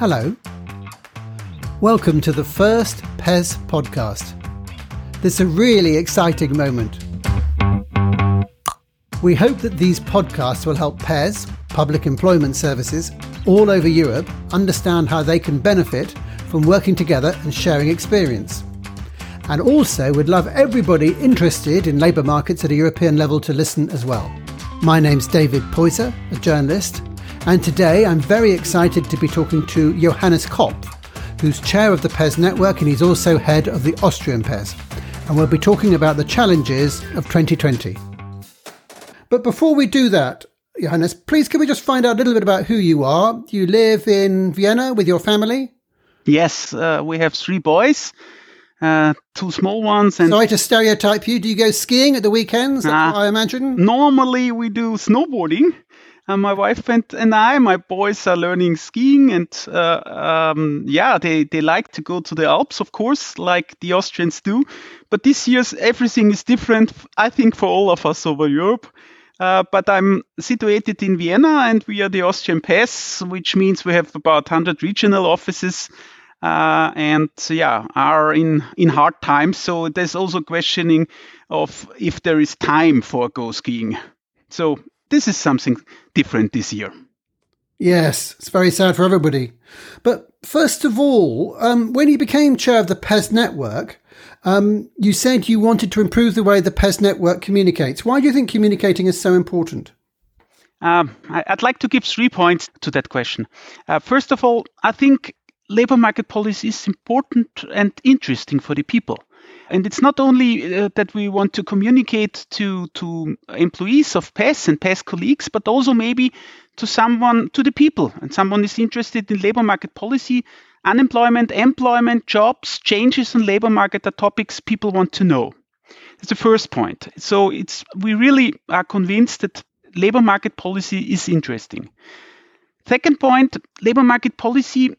Hello. Welcome to the first PES podcast. This is a really exciting moment. We hope that these podcasts will help PES, public employment services, all over Europe understand how they can benefit from working together and sharing experience. And also, we'd love everybody interested in labour markets at a European level to listen as well. My name's David Poyser, a journalist, and today I'm very excited to be talking to Johannes Kopf, who's chair of the PES network and he's also head of the Austrian PES. And we'll be talking about the challenges of 2020. But before we do that, Johannes, please can we just find out a little bit about who you are? You live in Vienna with your family? Yes, uh, we have three boys, uh, two small ones. And Sorry to stereotype you. Do you go skiing at the weekends? Uh, I imagine. Normally, we do snowboarding. And my wife and, and I, my boys are learning skiing, and uh, um, yeah, they, they like to go to the Alps, of course, like the Austrians do. But this year's everything is different, I think, for all of us over Europe. Uh, but I'm situated in Vienna and we are the Austrian PES, which means we have about 100 regional offices uh, and yeah, are in, in hard times. So there's also questioning of if there is time for go skiing. So this is something different this year. Yes, it's very sad for everybody. But first of all, um, when you became chair of the PES network, um, you said you wanted to improve the way the PES network communicates. Why do you think communicating is so important? Um, I'd like to give three points to that question. Uh, first of all, I think labor market policy is important and interesting for the people. And it's not only uh, that we want to communicate to, to employees of PES and PES colleagues, but also maybe to someone, to the people. And someone is interested in labor market policy Unemployment, employment, jobs, changes in labor market are topics people want to know. That's the first point. So it's we really are convinced that labor market policy is interesting. Second point, labor market policy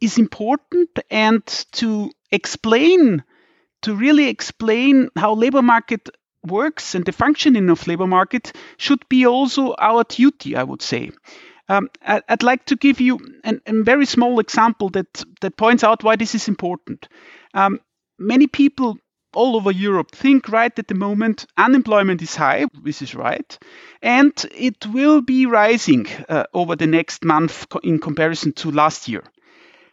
is important and to explain to really explain how labor market works and the functioning of labor market should be also our duty, I would say. Um, I'd like to give you an, a very small example that, that points out why this is important. Um, many people all over Europe think right at the moment unemployment is high, this is right, and it will be rising uh, over the next month in comparison to last year.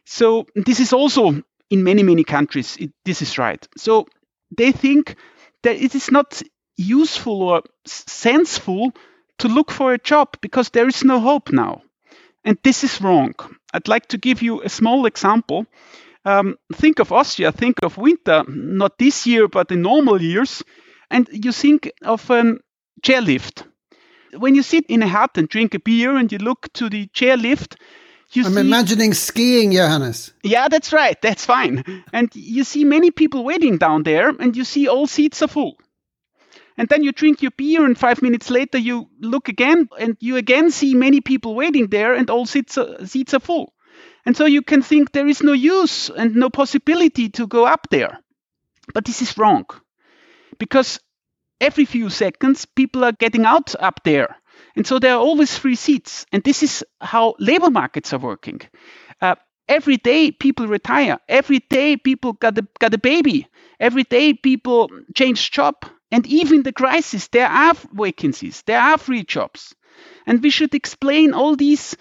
So this is also in many many countries it, this is right. So they think that it is not useful or sensible to look for a job because there is no hope now. And this is wrong. I'd like to give you a small example. Um, think of Austria, think of winter, not this year, but in normal years, and you think of a chairlift. When you sit in a hut and drink a beer and you look to the chairlift, you I'm see, imagining skiing, Johannes. Yeah, that's right. That's fine. And you see many people waiting down there, and you see all seats are full and then you drink your beer and five minutes later you look again and you again see many people waiting there and all seats are, seats are full and so you can think there is no use and no possibility to go up there but this is wrong because every few seconds people are getting out up there and so there are always free seats. And this is how labor markets are working. Uh, every day people retire. Every day people got a, got a baby. Every day people change job. And even the crisis, there are vacancies, there are free jobs. And we should explain all these,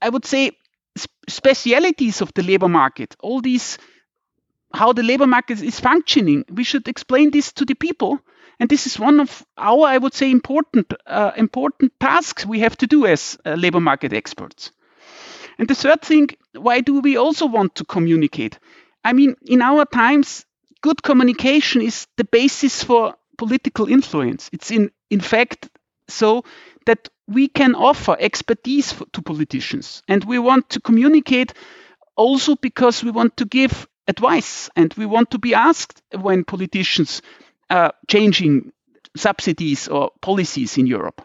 I would say, specialities of the labor market, all these, how the labor market is functioning. We should explain this to the people. And this is one of our, I would say, important, uh, important tasks we have to do as uh, labor market experts. And the third thing, why do we also want to communicate? I mean, in our times, good communication is the basis for political influence. It's in, in fact so that we can offer expertise to politicians. And we want to communicate also because we want to give advice and we want to be asked when politicians are changing subsidies or policies in Europe.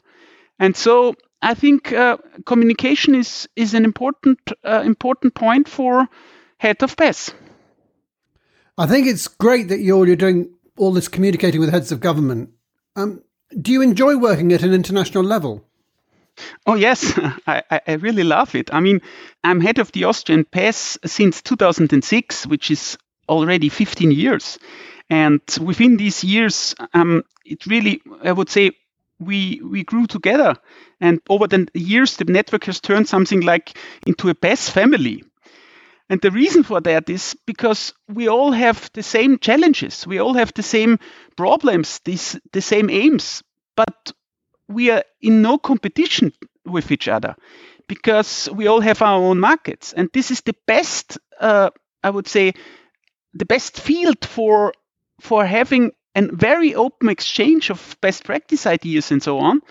And so I think uh, communication is, is an important, uh, important point for head of PES. I think it's great that you're you're doing all this communicating with heads of government. Um, do you enjoy working at an international level? Oh, yes, I, I really love it. I mean, I'm head of the Austrian PES since 2006, which is already 15 years. And within these years, um, it really, I would say, we we grew together, and over the years, the network has turned something like into a PES family. And the reason for that is because we all have the same challenges, we all have the same problems, this, the same aims, but we are in no competition with each other because we all have our own markets. And this is the best, uh, I would say, the best field for for having a very open exchange of best practice ideas and so on,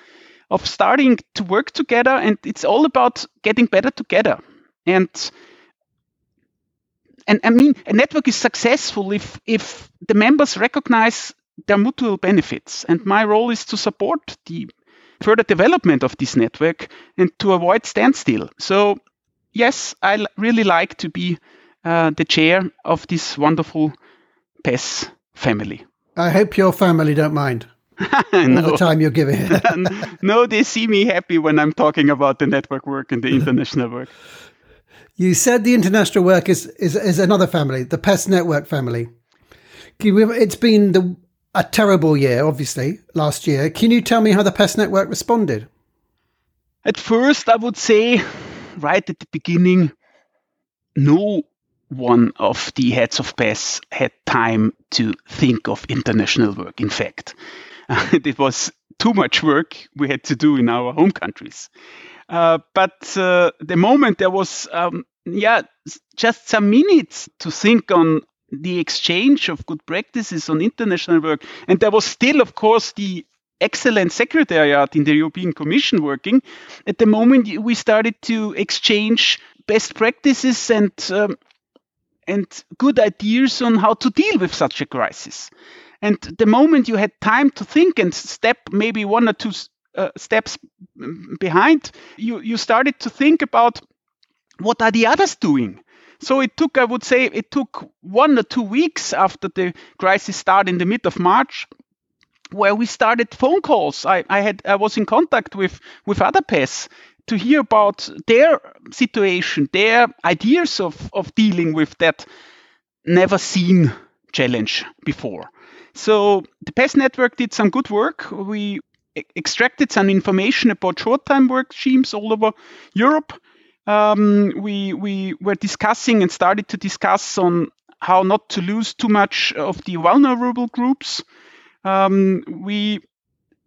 of starting to work together. And it's all about getting better together. And and I mean, a network is successful if if the members recognize their mutual benefits. And my role is to support the further development of this network and to avoid standstill. So, yes, I really like to be uh, the chair of this wonderful PES family. I hope your family don't mind. no. The time you're giving. no, they see me happy when I'm talking about the network work and the international work. You said the international work is, is, is another family, the PES network family. It's been the a terrible year, obviously, last year. Can you tell me how the PES network responded? At first, I would say, right at the beginning, no one of the heads of PES had time to think of international work. In fact, it was too much work we had to do in our home countries. Uh, but uh, the moment there was, um, yeah, just some minutes to think on the exchange of good practices on international work. And there was still, of course, the excellent secretariat in the European Commission working. At the moment, we started to exchange best practices and um, and good ideas on how to deal with such a crisis. And the moment you had time to think and step maybe one or two uh, steps behind, you you started to think about what are the others doing so it took, I would say, it took one or two weeks after the crisis started in the mid of March where we started phone calls. I, I had I was in contact with with other PES to hear about their situation, their ideas of, of dealing with that never seen challenge before. So the PES network did some good work. We extracted some information about short time work schemes all over Europe um, we we were discussing and started to discuss on how not to lose too much of the vulnerable groups. Um, we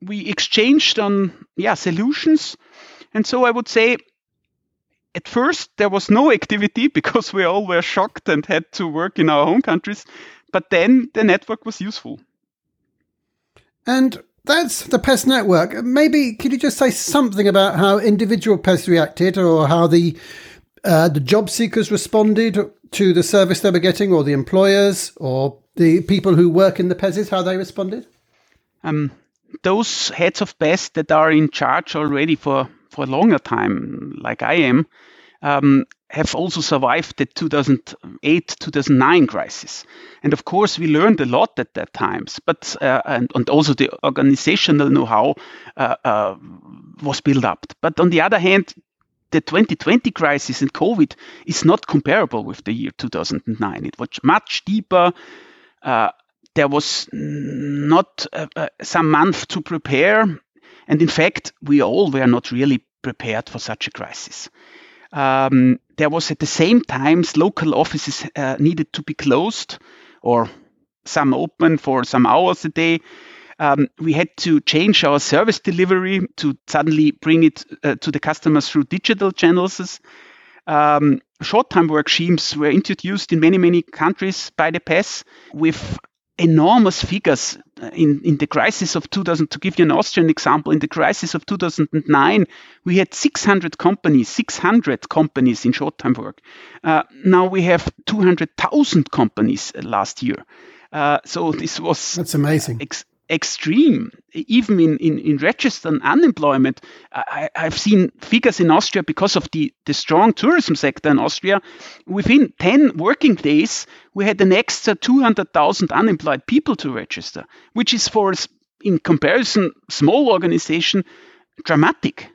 we exchanged on yeah solutions, and so I would say at first there was no activity because we all were shocked and had to work in our home countries, but then the network was useful. And that's the PES network. Maybe could you just say something about how individual PES reacted, or how the uh, the job seekers responded to the service they were getting, or the employers, or the people who work in the PESs, how they responded? Um, those heads of PES that are in charge already for for a longer time, like I am, um, have also survived the 2008 2009 crisis. And of course, we learned a lot at that times, but uh, and, and also the organizational know how uh, uh, was built up. But on the other hand, the 2020 crisis and COVID is not comparable with the year 2009. It was much deeper. Uh, there was not uh, uh, some month to prepare. And in fact, we all were not really prepared for such a crisis. Um, there was at the same time local offices uh, needed to be closed or some open for some hours a day. Um, we had to change our service delivery to suddenly bring it uh, to the customers through digital channels. Um, short-time work schemes were introduced in many, many countries by the PES with enormous figures uh, in, in the crisis of 2000. To give you an Austrian example, in the crisis of 2009, we had 600 companies, 600 companies in short time work. Uh, now we have 200,000 companies uh, last year. Uh, so this was that's amazing. Ex- extreme. Even in, in, in registered unemployment, I, have seen figures in Austria because of the, the strong tourism sector in Austria. Within 10 working days, we had an extra 200,000 unemployed people to register, which is for, in comparison, small organization, dramatic.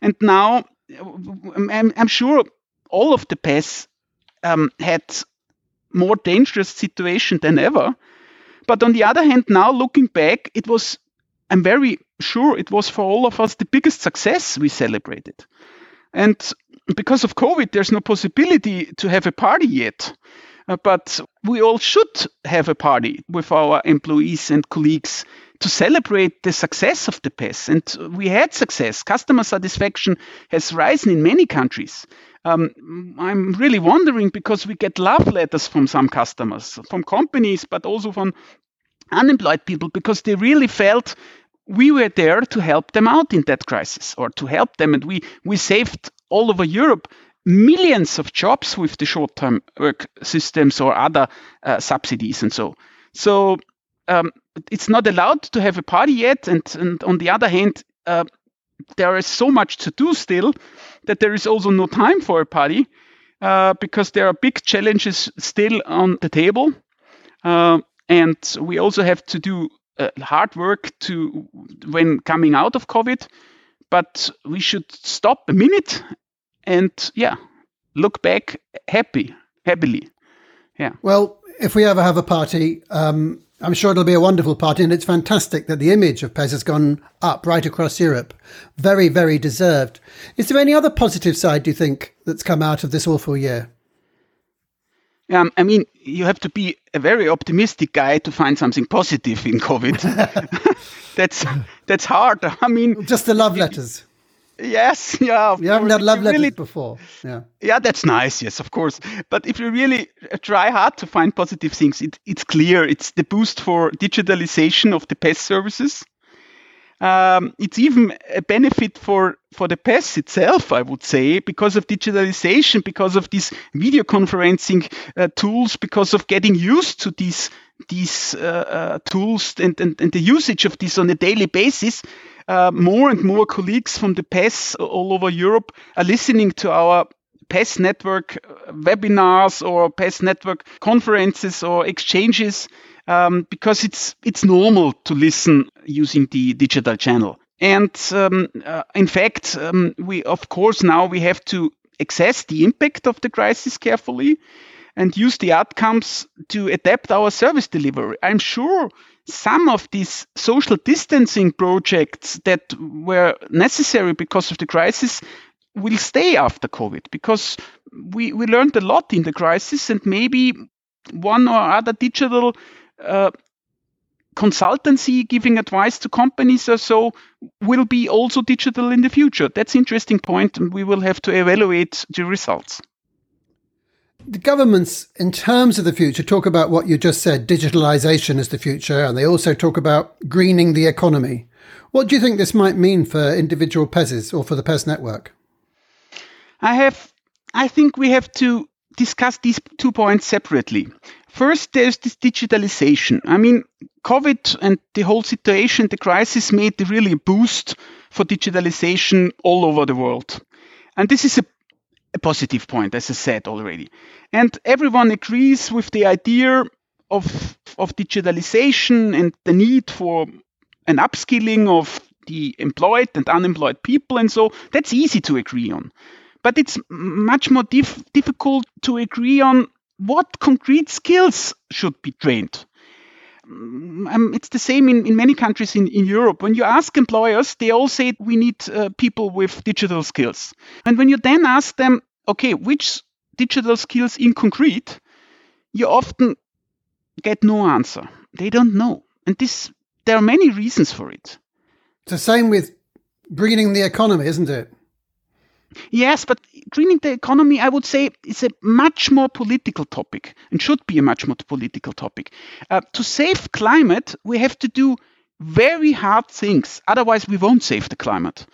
And now I'm, I'm sure all of the PES um, had more dangerous situation than ever. But on the other hand, now looking back, it was, I'm very sure it was for all of us the biggest success we celebrated. And because of COVID, there's no possibility to have a party yet. Uh, but we all should have a party with our employees and colleagues to celebrate the success of the PES. And we had success. Customer satisfaction has risen in many countries. Um, I'm really wondering because we get love letters from some customers, from companies, but also from unemployed people because they really felt we were there to help them out in that crisis or to help them. And we, we saved all over Europe millions of jobs with the short term work systems or other uh, subsidies and so. So um, it's not allowed to have a party yet. And, and on the other hand, uh, there is so much to do still that there is also no time for a party uh, because there are big challenges still on the table. Uh, and we also have to do uh, hard work to when coming out of COVID. But we should stop a minute and yeah, look back happy, happily. Yeah. Well, if we ever have a party, um, I'm sure it'll be a wonderful party, and it's fantastic that the image of PES has gone up right across Europe. Very, very deserved. Is there any other positive side, do you think, that's come out of this awful year? Um, I mean, you have to be a very optimistic guy to find something positive in COVID. that's that's hard. I mean, just the love letters. Yes, yeah. You haven't had love letters really, before. Yeah. Yeah, that's nice. Yes, of course. But if you really uh, try hard to find positive things, it, it's clear it's the boost for digitalization of the PES services. Um, it's even a benefit for, for the PES itself, I would say, because of digitalization, because of these video conferencing uh, tools, because of getting used to these these uh, uh, tools and, and, and the usage of this on a daily basis uh, more and more colleagues from the PES all over Europe are listening to our PES network uh, webinars or PES network conferences or exchanges um, because it's it's normal to listen using the digital channel. And um, uh, in fact, um, we of course now we have to assess the impact of the crisis carefully and use the outcomes to adapt our service delivery. I'm sure some of these social distancing projects that were necessary because of the crisis will stay after COVID because we, we learned a lot in the crisis and maybe one or other digital uh, consultancy giving advice to companies or so will be also digital in the future. That's interesting point and we will have to evaluate the results. The governments, in terms of the future, talk about what you just said digitalization is the future, and they also talk about greening the economy. What do you think this might mean for individual PESs or for the PES network? I have, I think we have to discuss these two points separately. First, there's this digitalization. I mean, COVID and the whole situation, the crisis made really a boost for digitalization all over the world. And this is a a positive point, as I said already. And everyone agrees with the idea of, of digitalization and the need for an upskilling of the employed and unemployed people. And so that's easy to agree on. But it's much more dif- difficult to agree on what concrete skills should be trained. Um, it's the same in, in many countries in, in Europe. When you ask employers, they all say we need uh, people with digital skills. And when you then ask them, okay, which digital skills in concrete, you often get no answer. They don't know. And this, there are many reasons for it. It's the same with greening the economy, isn't it? Yes, but greening the economy, I would say, is a much more political topic and should be a much more political topic. Uh, to save climate, we have to do very hard things. Otherwise, we won't save the climate.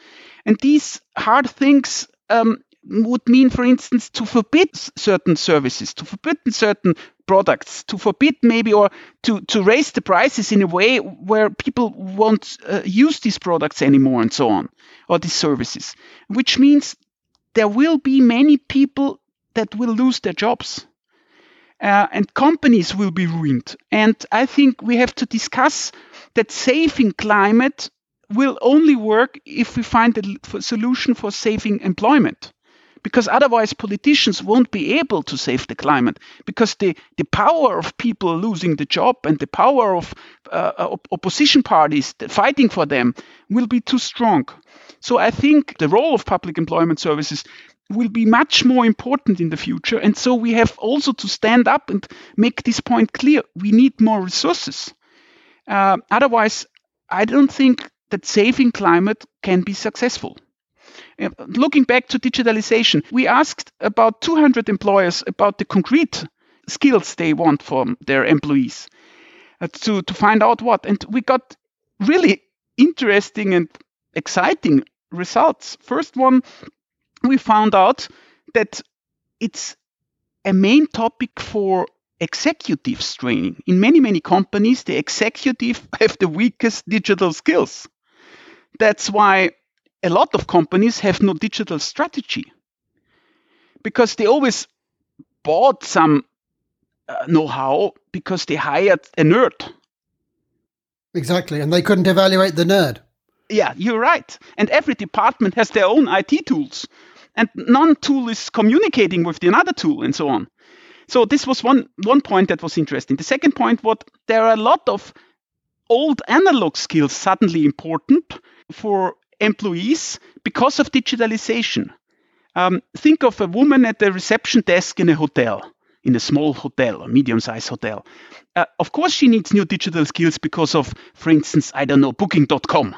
And these hard things um, would mean, for instance, to forbid certain services, to forbid certain products, to forbid maybe or to, to raise the prices in a way where people won't uh, use these products anymore and so on, or these services, which means there will be many people that will lose their jobs. Uh, and companies will be ruined. And I think we have to discuss that saving climate will only work if we find a solution for saving employment because otherwise politicians won't be able to save the climate because the, the power of people losing the job and the power of uh, opposition parties fighting for them will be too strong. So I think the role of public employment services will be much more important in the future. And so we have also to stand up and make this point clear. We need more resources. Uh, otherwise, I don't think that saving climate can be successful. Uh, looking back to digitalization, we asked about 200 employers about the concrete skills they want from their employees uh, to, to find out what. And we got really interesting and exciting results. First one, we found out that it's a main topic for executives training. In many, many companies, the executive have the weakest digital skills. That's why a lot of companies have no digital strategy because they always bought some uh, know-how because they hired a nerd. Exactly, and they couldn't evaluate the nerd. Yeah, you're right. And every department has their own IT tools, and none tool is communicating with the another tool, and so on. So this was one one point that was interesting. The second point was there are a lot of old analog skills suddenly important for employees because of digitalization. Um, think of a woman at the reception desk in a hotel, in a small hotel, a medium sized hotel. Uh, of course, she needs new digital skills because of, for instance, I don't know, booking.com.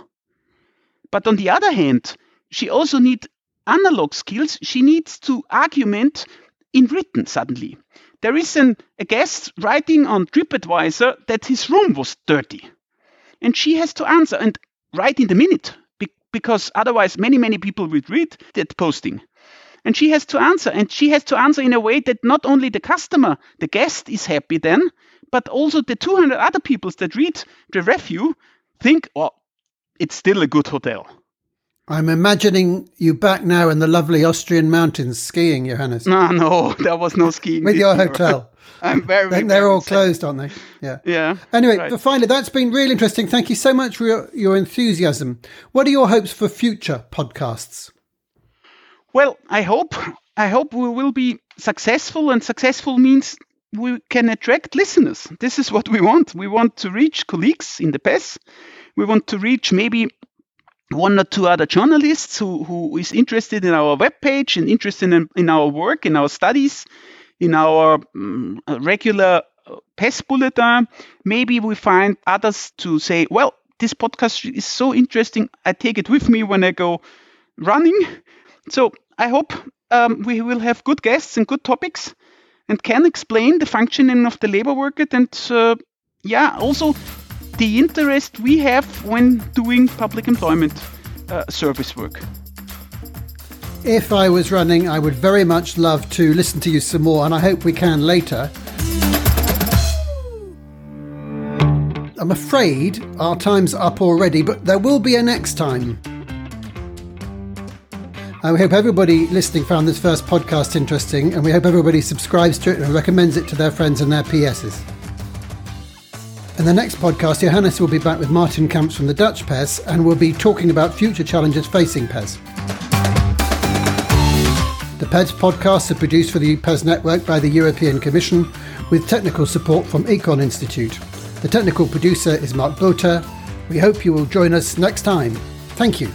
But on the other hand, she also needs analog skills. She needs to argument in written suddenly. There is an, a guest writing on TripAdvisor that his room was dirty. And she has to answer and write in the minute because otherwise many, many people would read that posting. And she has to answer, and she has to answer in a way that not only the customer, the guest is happy then, but also the 200 other people that read the review think, well, it's still a good hotel. I'm imagining you back now in the lovely Austrian mountains skiing, Johannes. No, no, there was no skiing. With your hotel. I'm very. they're very all sad. closed, aren't they? Yeah. Yeah. Anyway, right. but finally, that's been really interesting. Thank you so much for your, your enthusiasm. What are your hopes for future podcasts? Well, I hope I hope we will be successful, and successful means we can attract listeners. This is what we want. We want to reach colleagues in the PES. We want to reach maybe one or two other journalists who, who is interested in our webpage and interested in, in our work, in our studies, in our um, regular PES bulletin. Maybe we find others to say, well, this podcast is so interesting. I take it with me when I go running. So I hope um, we will have good guests and good topics and can explain the functioning of the labor market and uh, yeah, also the interest we have when doing public employment uh, service work. If I was running, I would very much love to listen to you some more, and I hope we can later. I'm afraid our time's up already, but there will be a next time. I hope everybody listening found this first podcast interesting, and we hope everybody subscribes to it and recommends it to their friends and their PESs. In the next podcast, Johannes will be back with Martin Kamps from the Dutch PES, and we'll be talking about future challenges facing PES. The PES podcasts are produced for the PES network by the European Commission with technical support from Econ Institute. The technical producer is Mark Botha. We hope you will join us next time. Thank you.